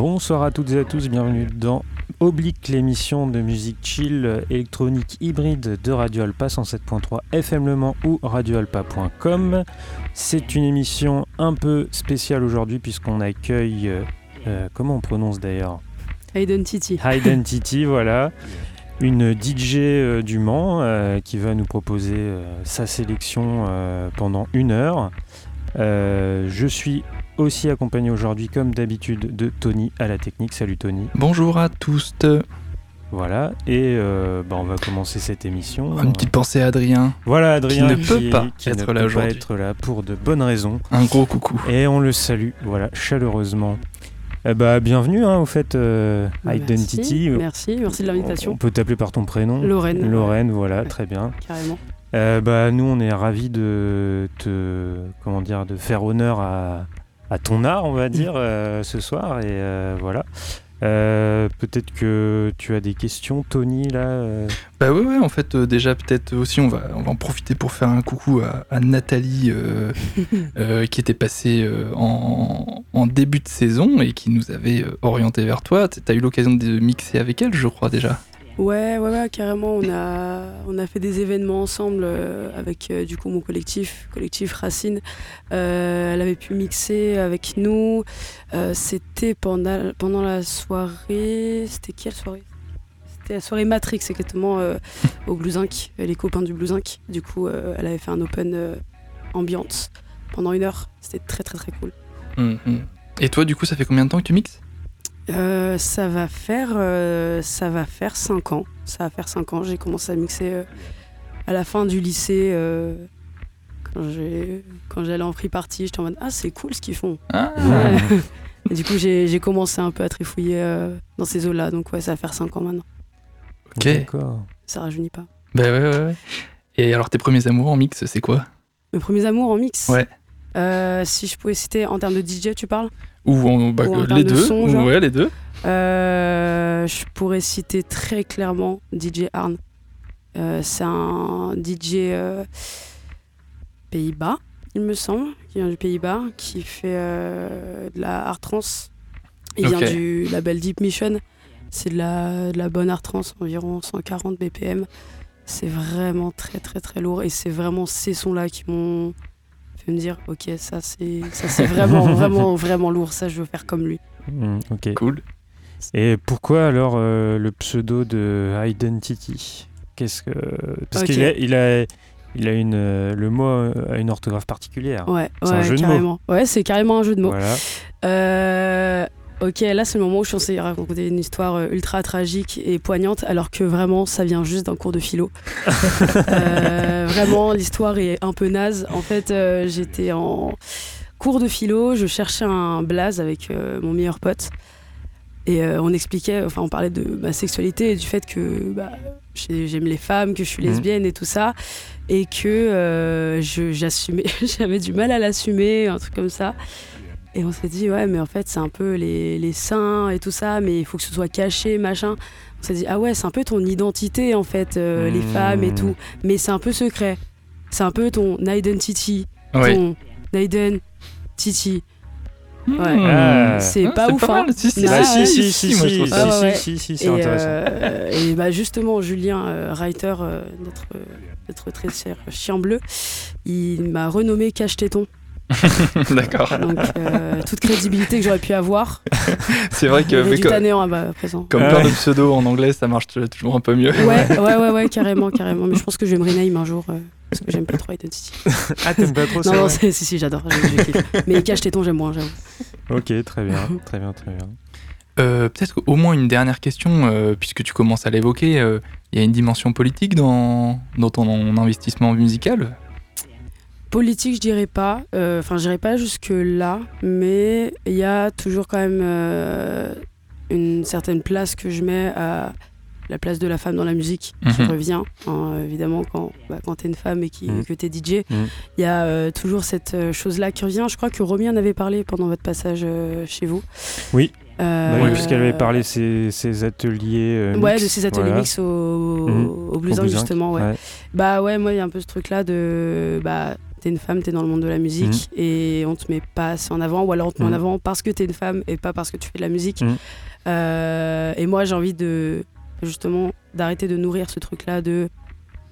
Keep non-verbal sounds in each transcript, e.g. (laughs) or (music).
Bonsoir à toutes et à tous, bienvenue dans Oblique, l'émission de musique chill électronique hybride de Radio Alpa 107.3 FM Le Mans ou radioalpa.com. C'est une émission un peu spéciale aujourd'hui puisqu'on accueille, euh, euh, comment on prononce d'ailleurs? Identity. Identity, (laughs) voilà. Une DJ euh, du Mans euh, qui va nous proposer sa sélection pendant une heure. Je suis aussi accompagné aujourd'hui, comme d'habitude, de Tony à la technique. Salut Tony. Bonjour à tous. Voilà, et euh, bah, on va commencer cette émission. Une petite pensée à Adrien. Voilà Adrien ne peut pas qui être ne là peut pas aujourd'hui. être là pour de bonnes raisons. Un gros coucou. Et on le salue, voilà, chaleureusement. Eh bah, bienvenue, hein, au fait, euh, Identity. Merci, merci, de On l'invitation. peut t'appeler par ton prénom. Lorraine. Lorraine, voilà, Ouais. très bien. Carrément. Euh, bah, nous, on est ravis de te, comment dire, de faire honneur à, à ton art, on va dire, euh, ce soir. Et euh, voilà. Euh, Peut-être que tu as des questions, Tony, là. euh. Bah ouais, ouais, en fait, euh, déjà, peut-être aussi, on va, on va en profiter pour faire un coucou à, à Nathalie, euh, (laughs) euh, qui était passée euh, en, en début de saison et qui nous avait orienté vers toi. T- T'as eu l'occasion de mixer avec elle, je crois, déjà. Ouais, ouais, carrément. On a, on a fait des événements ensemble euh, avec euh, du coup mon collectif, collectif Racine. Euh, elle avait pu mixer avec nous. C'était pendant, pendant la soirée. C'était quelle soirée? C'était la soirée Matrix, exactement, au Blues Inc. Les copains du Blues Inc. Du coup, elle avait fait un open ambiance pendant une heure. C'était très, très, très cool. Hum, hum. Et toi, du coup, ça fait combien de temps que tu mixes? Euh, ça va faire euh, ça va faire 5 ans. Ça va faire 5 ans. J'ai commencé à mixer euh, à la fin du lycée. euh, quand j'ai quand j'allais en free party, j'étais en mode ah c'est cool ce qu'ils font. Ah, Ouais. (laughs) Et du coup j'ai j'ai commencé un peu à trifouiller euh, dans ces eaux là. Donc ouais ça va faire 5 ans maintenant. Ok. D'accord. Ça rajeunit pas. Bah ouais, ouais, ouais. Et alors, tes premiers amours en mix, c'est quoi? Mes premiers amours en mix? Ouais. Euh, si je pouvais citer en termes de DJ, tu parles? Ou en, bah, Ou les deux son, genre Ouais, les deux. Euh, je pourrais citer très clairement DJ Arn. Euh, c'est un DJ euh, Pays-Bas, il me semble, qui vient du Pays-Bas, qui fait de la art trance. Il vient du label Deep Mission. C'est de la, de la bonne art trance, environ 140 BPM. C'est vraiment très très très lourd et c'est vraiment ces sons-là qui m'ont fait me dire ok ça c'est ça c'est vraiment (laughs) vraiment vraiment lourd ça je veux faire comme lui. Hmm, ok. Cool. Et pourquoi alors euh, le pseudo de Identity? Qu'est-ce que parce qu'il a, il a, il a une, euh, le mot a une orthographe particulière. Ouais, C'est un jeu de mots. carrément. Ouais, c'est carrément un jeu de mots. Voilà. Euh, ok, là c'est le moment où je suis censée raconter une histoire euh, ultra tragique et poignante, alors que vraiment ça vient juste d'un cours de philo. (laughs) Euh, vraiment, l'histoire est un peu naze. En fait, euh, j'étais en cours de philo, je cherchais un blaze avec euh, mon meilleur pote. Et on expliquait, enfin on parlait de ma sexualité et du fait que bah, j'ai- j'aime les femmes, que je suis Mhm. lesbienne et tout ça. Et que j'assumais, (laughs) j'avais du mal à l'assumer, un truc comme ça. Et on s'est dit, ouais, mais en fait, c'est un peu les, les seins et tout ça, mais il faut que ce soit caché, machin. On s'est dit, ah ouais, c'est un peu ton identité, en fait, euh, les Mmh. femmes et tout. Mais c'est un peu secret. C'est un peu ton identity, Ouais. ton identity. Ouais. Ah. C'est Ah, pas ouf, mal. hein. Si, si, Bah, si, si, si, si, moi, je trouve si, ça. Ah ouais, si, si, si, c'est Et, intéressant. euh, et bah justement, Julien, euh, writer, euh, notre, euh, notre très cher chien bleu, il m'a renommé Cache Téton. (laughs) D'accord. Donc, euh, toute crédibilité que j'aurais pu avoir, (laughs) C'est vrai que mais du co- tannéant à bah, à présent. comme Ah plein ouais. de pseudos en anglais, ça marche toujours un peu mieux. Ouais, (laughs) ouais, ouais, ouais, carrément, carrément. Mais je pense que je vais me rename un jour, euh, parce que j'aime pas trop Identity. Ah, t'aimes pas trop ça Non, non, si, si, j'adore. je- je kiffe. Mais Cache Téton, j'aime moins, j'avoue. Ok, très bien, très bien, très bien. Euh, Peut-être au moins une dernière question, euh, puisque tu commences à l'évoquer. euh, Il y a une dimension politique dans, dans ton investissement musical? Politique, je dirais pas. Euh, Enfin, je dirais pas jusque-là. Mais il y a toujours quand même euh, une certaine place que je mets à la place de la femme dans la musique qui Mhm. revient. hein, évidemment, quand, bah, quand t'es une femme et qui, Mhm. que t'es DJ, il Mhm. y a euh, toujours cette euh, chose-là qui revient. Je crois que Romy en avait parlé pendant votre passage euh, chez vous. Oui. Euh, Bah oui, puisqu'elle avait parlé ses, ses ateliers. euh, Ouais, mix, de ces ateliers voilà. mix au, au justement, ouais. ouais. Bah ouais, moi, il y a un peu ce truc-là de. Bah, t'es une femme, t'es dans le monde de la musique et on te met pas assez en avant, ou alors on te met en Mhm. avant parce que t'es une femme et pas parce que tu fais de la musique. Mhm. Euh, et moi, j'ai envie de justement d'arrêter de nourrir ce truc-là de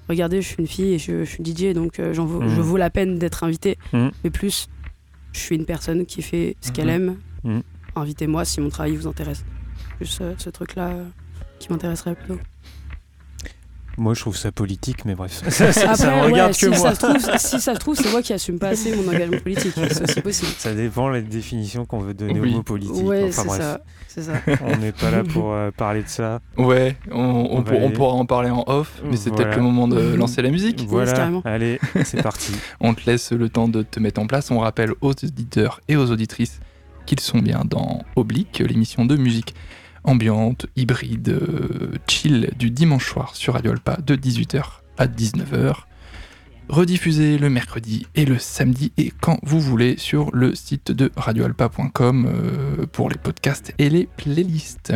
regardez, je suis une fille et je, je suis DJ, donc euh, j'en vaux- je vaux la peine d'être invitée. Mais plus, je suis une personne qui fait ce qu'elle aime. Invitez-moi si mon travail vous intéresse. Juste euh, ce truc-là euh, qui m'intéresserait plutôt. Moi, je trouve ça politique, mais bref. (laughs) ça, ça- ouais, regarde si, que moi. Ça se trouve, si ça se trouve, c'est moi qui assume pas assez mon engagement politique. C'est aussi possible. Ça dépend les définitions qu'on veut donner Oui. au mot politique. Ouais, enfin bref, ça. C'est ça. on n'est pas là pour (laughs) euh, parler de ça. Ouais, on, on On pour- va on aller- pourra en parler en off, mais c'est Voilà. peut-être le moment de (laughs) lancer la musique. Voilà, allez, c'est parti. On te laisse le temps de te mettre en place. On rappelle aux auditeurs et aux auditrices qu'ils sont bien dans Oblique, l'émission de musique ambiante, hybride, euh, chill du dimanche soir sur Radio Alpa de 18h à 19h. Rediffusé le mercredi et le samedi et quand vous voulez sur le site de radioalpa.com euh, pour les podcasts et les playlists.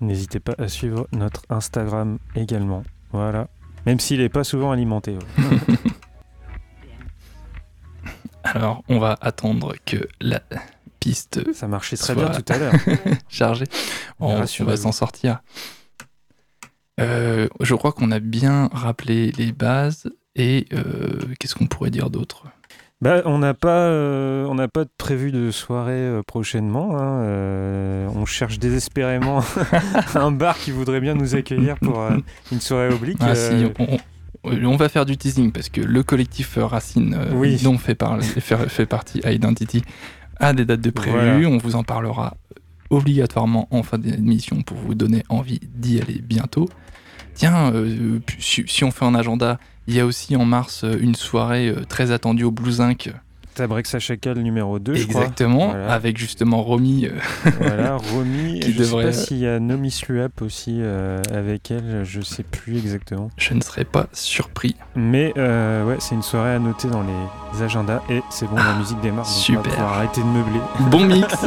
N'hésitez pas à suivre notre Instagram également. Voilà. Même s'il n'est pas souvent alimenté. ouais. (laughs) Alors, on va attendre que la piste Ça marchait très bien tout à l'heure. (laughs) chargée. On, on va s'en sortir. Euh, je crois qu'on a bien rappelé les bases et euh, qu'est-ce qu'on pourrait dire d'autre? Bah, on n'a pas, euh, on n'a pas de prévu de soirée euh, prochainement. hein. Euh, on cherche désespérément (laughs) un bar qui voudrait bien nous accueillir pour euh, une soirée oblique. Ah Euh, si, on, on- on va faire du teasing parce que le collectif euh, Racine euh, Oui. dont fait, par- fait, fait partie Identity a des dates de prévues. Voilà. On vous en parlera obligatoirement en fin d'émission pour vous donner envie d'y aller bientôt. Tiens, euh, si, si on fait un agenda, il y a aussi en mars euh, une soirée euh, très attendue au Blues Inc. T'as Brexa Chacal numéro 2, je crois. Exactement, Voilà. avec justement Romy. euh, (laughs) Voilà, Romy. (laughs) Qui je devrait- sais pas s'il y a Nomi Sluap aussi euh, avec elle, je sais plus exactement. je ne serais pas surpris. Mais euh, ouais, c'est une soirée à noter dans les agendas et c'est bon, la musique démarre. Donc on super. va pouvoir arrêter de meubler. Bon mix (laughs)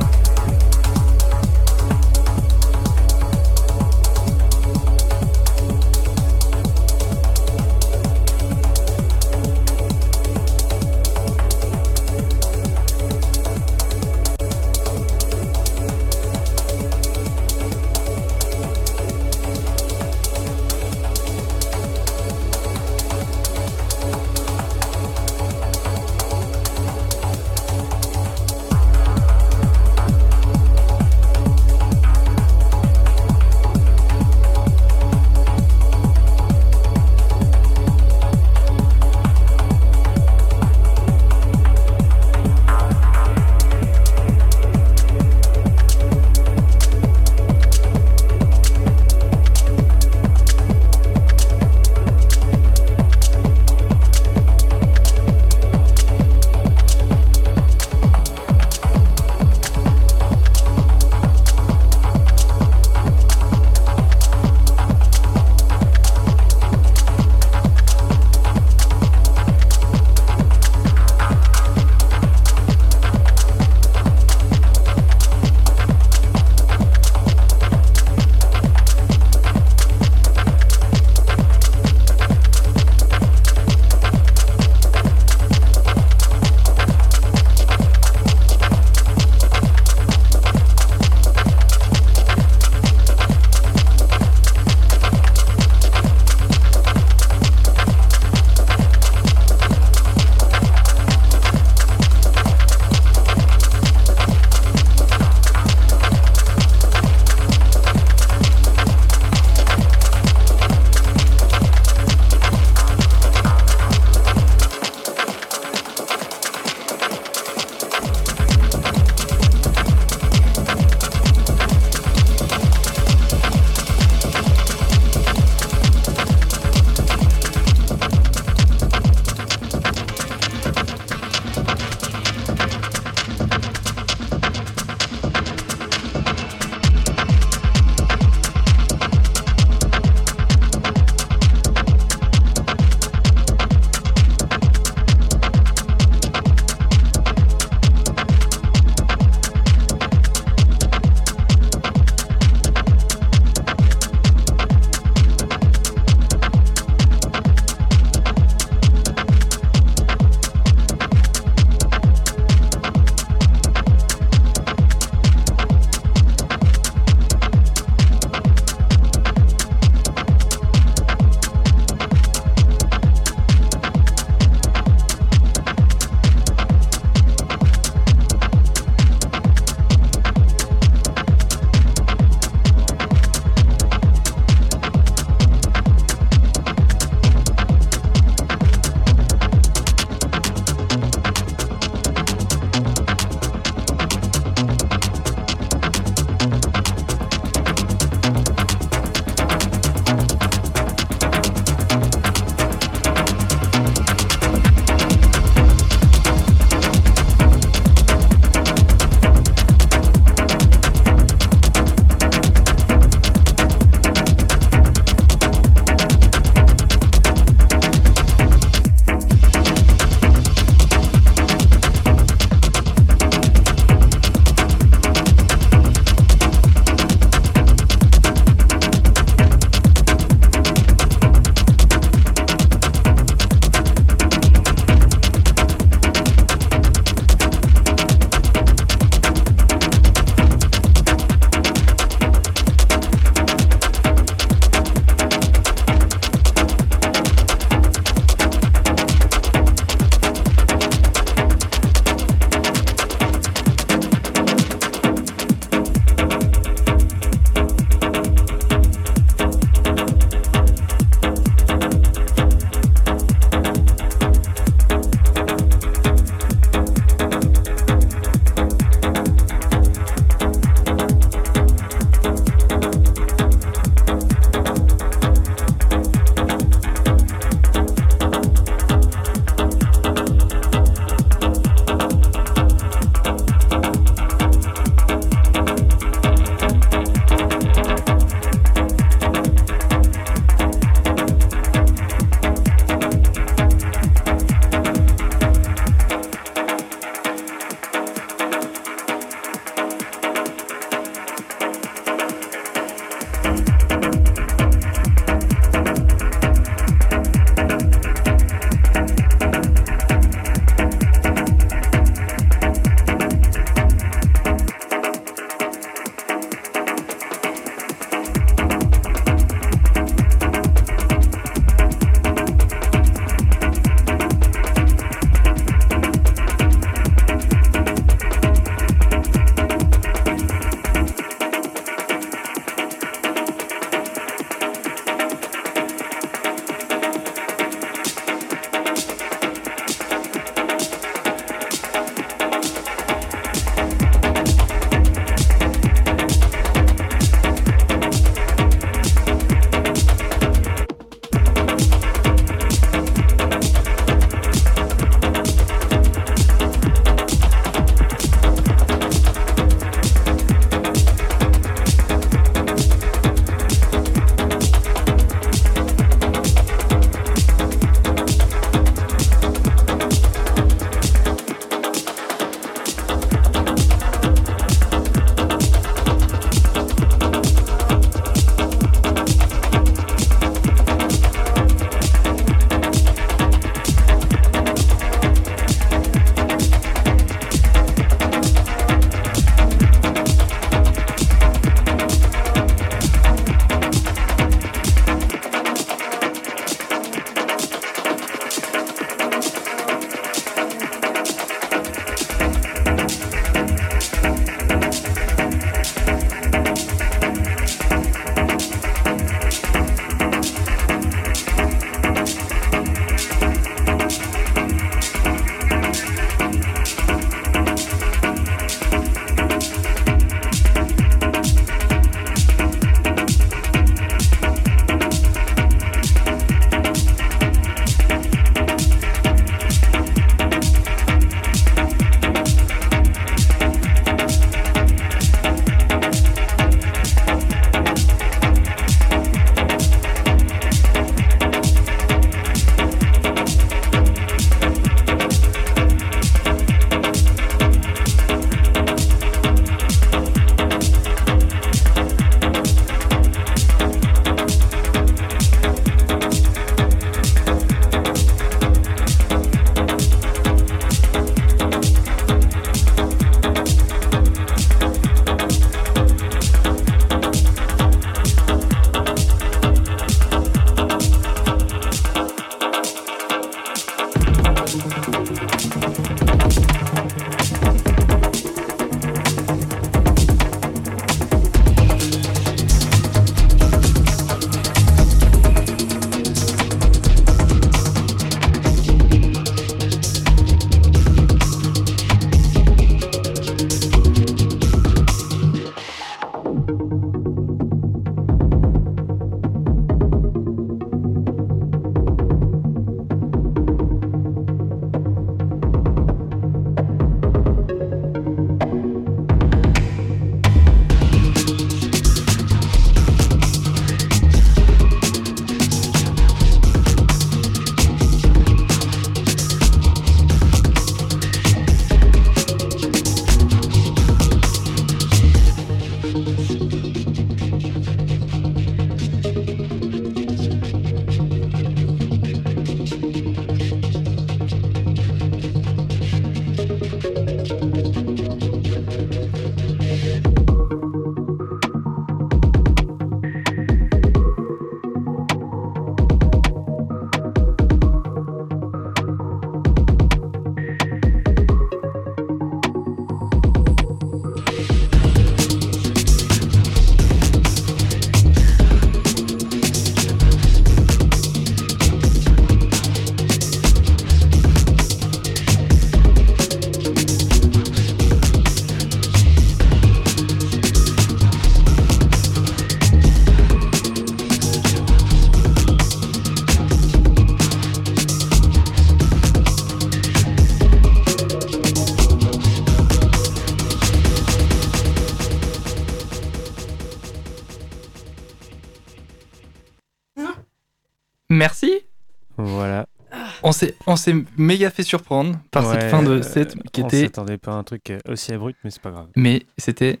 On s'est, on méga fait surprendre par cette fin de euh, set qui on était. s'attendait pas à un truc aussi abrupt, mais c'est pas grave. Mais c'était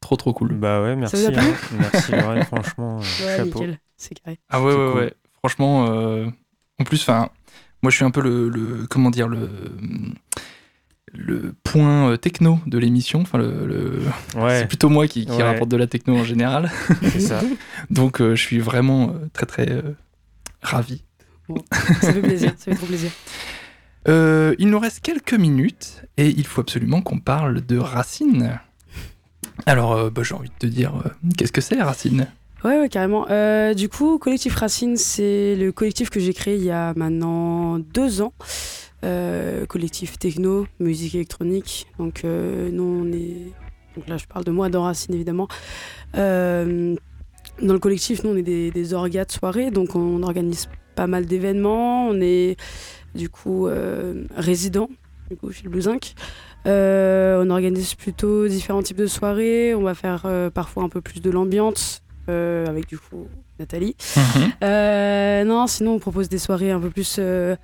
trop trop cool. Bah ouais, merci. hein. Merci Lorraine, franchement. euh, Ouais, chapeau. nickel, c'est carré. Ah ouais, ouais, cool. ouais. Franchement, euh, en plus, enfin, moi je suis un peu le, le- comment dire, le, le point euh, techno de l'émission. Enfin, le, le- c'est plutôt moi qui, qui Ouais. rapporte de la techno en général. c'est ça. (laughs) Donc, euh, je suis vraiment euh, très très euh, ravi. Ça fait plaisir, ça fait trop plaisir. Euh, il nous reste quelques minutes et il faut absolument qu'on parle de Racine. Alors, euh, bah, j'ai envie de te dire, euh, qu'est-ce que c'est Racine? Ouais, ouais, carrément. Du coup, Collectif Racine, c'est le collectif que j'ai créé il y a maintenant deux ans. Collectif techno, musique électronique. Donc, nous, on est. Donc là, je parle de moi dans Racine, évidemment. Dans le collectif, nous, on est des, des orgas de soirée. Donc, on organise pas mal d'événements. On est, du coup, euh, résident, du coup, Zinc. Euh, on organise plutôt différents types de soirées. On va faire euh, parfois un peu plus de l'ambiance avec du coup Nathalie. Euh, non, sinon on propose des soirées un peu plus, euh,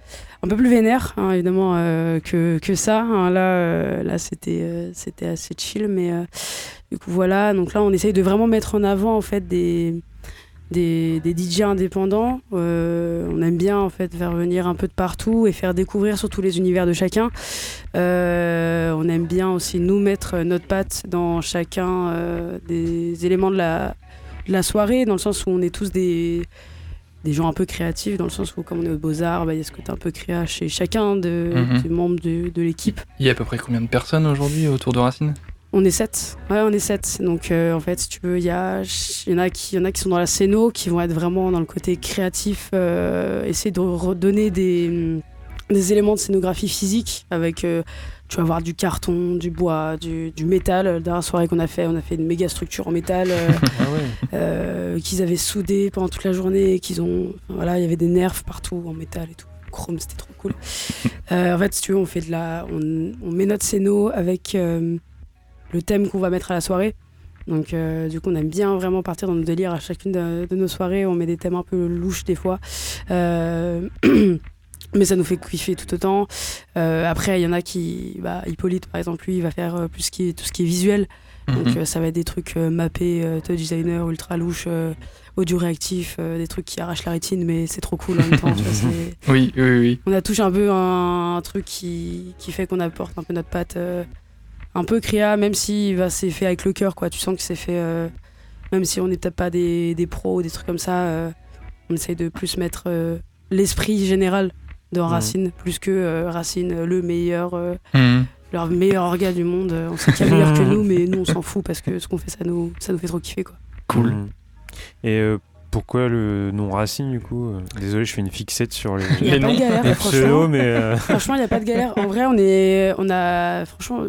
un peu plus vénères, hein, évidemment euh, que, que ça. hein. Là, là c'était, c'était assez chill, mais du coup voilà. Donc là, on essaye de vraiment mettre en avant en fait des des, des DJ indépendants. Euh, on aime bien en fait faire venir un peu de partout et faire découvrir surtout les univers de chacun. Euh, on aime bien aussi nous mettre notre patte dans chacun euh, des éléments de la, de la soirée, dans le sens où on est tous des, des gens un peu créatifs, dans le sens où comme on est aux beaux-arts, bah, il y a ce côté un peu créa chez chacun de, Mhm. des membres de, de l'équipe. Il y a à peu près combien de personnes aujourd'hui autour de Racine? On est sept. Ouais, on est sept. Donc, euh, en fait, si tu veux, il y, a- il y, en a qui- il y en a qui sont dans la scéno, qui vont être vraiment dans le côté créatif, euh, essayer de redonner des, des éléments de scénographie physique avec. euh, tu vas voir du carton, du bois, du, du métal. La dernière soirée qu'on a fait, on a fait une méga structure en métal euh, (laughs) Ah ouais. euh, qu'ils avaient soudé pendant toute la journée. Qu'ils ont, voilà, il y avait des nerfs partout en métal et tout. Chrome, c'était trop cool. (laughs) Euh, en fait, si tu veux, on fait de la, on, on met notre scéno avec le thème qu'on va mettre à la soirée. Donc, euh, du coup, on aime bien vraiment partir dans nos délires à chacune de, de nos soirées. On met des thèmes un peu louches des fois. Euh, (clears throat) Mais ça nous fait kiffer tout autant. Euh, après, il y en a qui. Bah, Hippolyte, par exemple, lui, il va faire euh, plus qui tout ce qui est visuel. Donc Mhm. euh, ça va être des trucs mappés, touch designer, ultra louche, audio réactif, des trucs qui arrachent la rétine, mais c'est trop cool en même temps. tu vois, c'est- (laughs) Oui, oui, oui. on a touché un peu un, un truc qui, qui fait qu'on apporte un peu notre patte un peu créa, même si bah, c'est fait avec le cœur, quoi. Tu sens que c'est fait, euh, même si on n'est peut-être pas des, des pros ou des trucs comme ça, euh, on essaye de plus mettre euh, l'esprit général de Racine, plus que euh, Racine, le meilleur, euh, Mhm. leur meilleur orga du monde. On sait qu'il y a meilleur que nous, (laughs) mais nous on s'en fout parce que ce qu'on fait, ça nous, ça nous fait trop kiffer, quoi. Cool. Mhm. Et euh, pourquoi le nom Racine du coup? Désolé, je fais une fixette sur les, Il n'y a Les pas noms. de galère, les franchement. pseudos, mais euh, Franchement, il n'y a pas de galère. En vrai, on est, on a, franchement,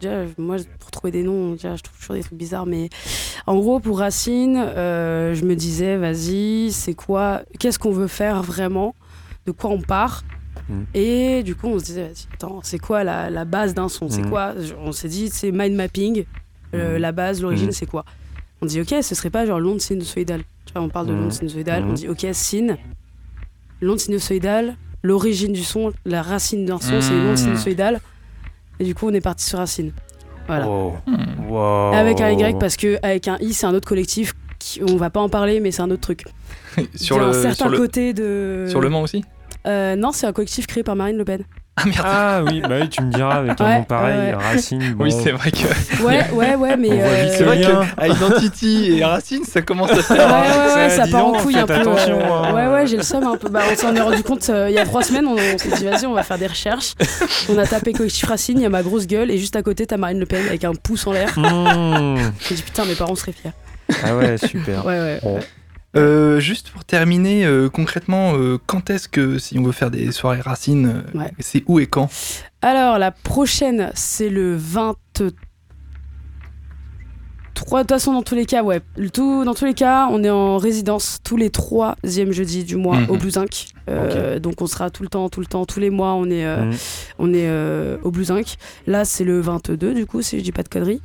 déjà, moi, pour trouver des noms, déjà, je trouve toujours des trucs bizarres. Mais en gros, pour Racine, euh, je me disais, vas-y, c'est quoi, qu'est-ce qu'on veut faire vraiment, de quoi on part. Mm. Et du coup, on se disait, attends, c'est quoi la, la base d'un son C'est Mm. quoi On s'est dit, c'est mind mapping. euh, Mm. La base, l'origine, c'est quoi On dit, ok, ce serait pas genre l'onde sinusoïdale. Tu vois, on parle de l'onde sinusoïdale. On dit, ok, sin, l'onde sinusoïdale, l'origine du son, la racine d'un son, c'est l'onde sinusoïdale. Et du coup, on est parti sur racine. Voilà. wow. Mhm. Wow. Avec un Y, parce que avec un I, c'est un autre collectif. Qui, on va pas en parler, mais c'est un autre truc. (laughs) sur, Il y a le, un certain sur, le, côté de. sur le Mans aussi? Euh, non, c'est un collectif créé par Marine Le Pen. Ah merde Ah oui, bah oui, tu me diras avec un Ouais, nom pareil, ouais. Racine. Bon, Oui, c'est vrai que, Ouais, ouais, ouais, mais. Euh, c'est vrai que Identity et Racine, ça commence à Ouais, faire. ouais, ouais, Ça, ça part en couille un peu. attention, euh, hein. Ouais, ouais, j'ai le seum un peu. Bah, on s'en est rendu compte euh, il y a trois semaines. On, on s'est dit, vas-y, on va faire des recherches. On a tapé collectif Racine, il y a ma grosse gueule, et juste à côté, t'as Marine Le Pen avec un pouce en l'air. Mmh. J'ai dit, putain, mes parents seraient fiers. Ah ouais, super. Ouais, ouais. Bon. Euh, juste pour terminer, euh, concrètement, euh, quand est-ce que, si on veut faire des soirées Racine, Ouais. c'est où et quand? Alors, la prochaine, c'est le 23. De toute façon, dans tous les cas, ouais. Le tout, dans tous les cas, on est en résidence tous les troisièmes jeudis du mois Mhm. au Blue Zinc. Euh, Donc, on sera tout le temps, tout le temps, tous les mois, on est, euh, Mmh. on est euh, au Blue Zinc. Là, c'est le 22, du coup, si je dis pas de conneries.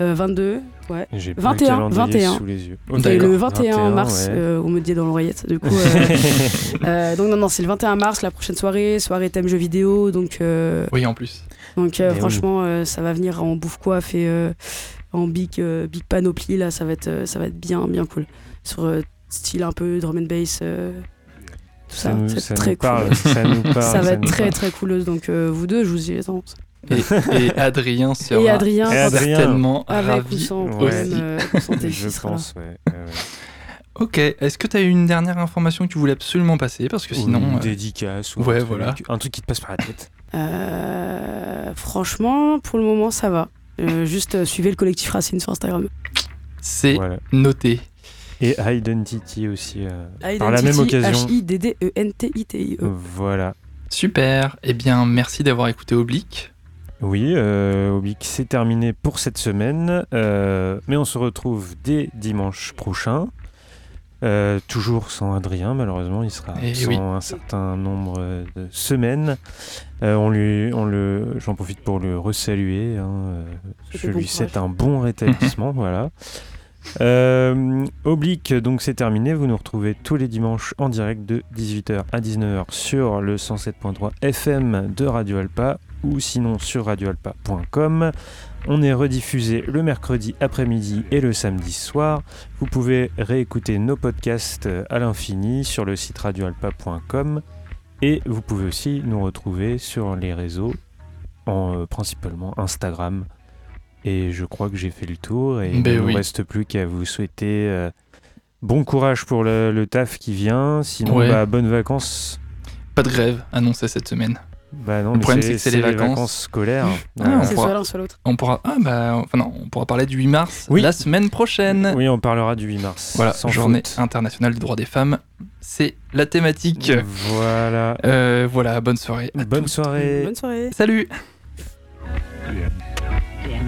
22, ouais. J'ai pas 21, le calendrier 21. sous les yeux. C'est D'accord. le 21, mars, ouais. euh, on me dit dans l'oreillette. Du coup, euh, (laughs) euh, donc non, non, c'est le 21 mars, la prochaine soirée, soirée thème jeux vidéo. Donc, euh, Oui, en plus. donc euh, Eh oui. franchement, euh, ça va venir en bouffe coiffe et euh, en big, euh, big panoplie. Là, ça va être, euh, ça va être bien, bien cool. Sur euh, style un peu drum and bass, euh, tout ça. nous, ça très nous cool. parle. Ça nous (laughs) parle. ça va être nous très parle. très cool. Donc euh, vous deux, je vous y attends. Et, et (laughs) Adrien sera Et Adrien, Et Adrien. certainement avec ou ravi. sans Ouais. problème, euh, Je pense, ouais. ouais. Ok, est-ce que tu as une dernière information que tu voulais absolument passer? Parce que Ou sinon. une euh, dédicace ou ouais, un, truc, voilà. un truc qui te passe par la tête. Euh, franchement, pour le moment, ça va. Euh, (laughs) juste euh, suivez le collectif Racine sur Instagram. c'est Voilà. noté. Et Identity aussi. euh, par la Identity, même occasion. H-I-D-D-E-N-T-I-T-I-E. Voilà. Super. Eh bien, merci d'avoir écouté Oblique. Oui, euh, Oblique, c'est terminé pour cette semaine, euh, mais on se retrouve dès dimanche prochain. Euh, toujours sans Adrien, malheureusement, il sera Eh absent oui. un certain nombre de semaines. Euh, on lui, on le, j'en profite pour le resaluer. hein, je lui souhaite un bon rétablissement, (laughs) voilà. Euh, Oblique, donc c'est terminé. Vous nous retrouvez tous les dimanches en direct de 18h à 19h sur le 107.3 FM de Radio Alpa ou sinon sur radioalpa.com. On est rediffusé le mercredi après-midi et le samedi soir. Vous pouvez réécouter nos podcasts à l'infini sur le site radioalpa.com et vous pouvez aussi nous retrouver sur les réseaux, en, euh, principalement Instagram. Et je crois que j'ai fait le tour et Ben il ne oui. reste plus qu'à vous souhaiter euh, bon courage pour le, le taf qui vient. Sinon, Ouais. bah, bonnes vacances. Pas de grève annoncée cette semaine. Bah non, Le problème, c'est que c'est les vacances. scolaires. Ah, C'est soit l'un, soit l'autre. On pourra, ah bah, enfin non, on pourra parler du 8 mars Oui. la semaine prochaine. Oui, on parlera du 8 mars. Voilà, sans journée faute. internationale des droits des femmes. C'est la thématique. Voilà. Euh, voilà, bonne soirée. à Bonne tous. soirée. Bonne soirée. Salut Yeah.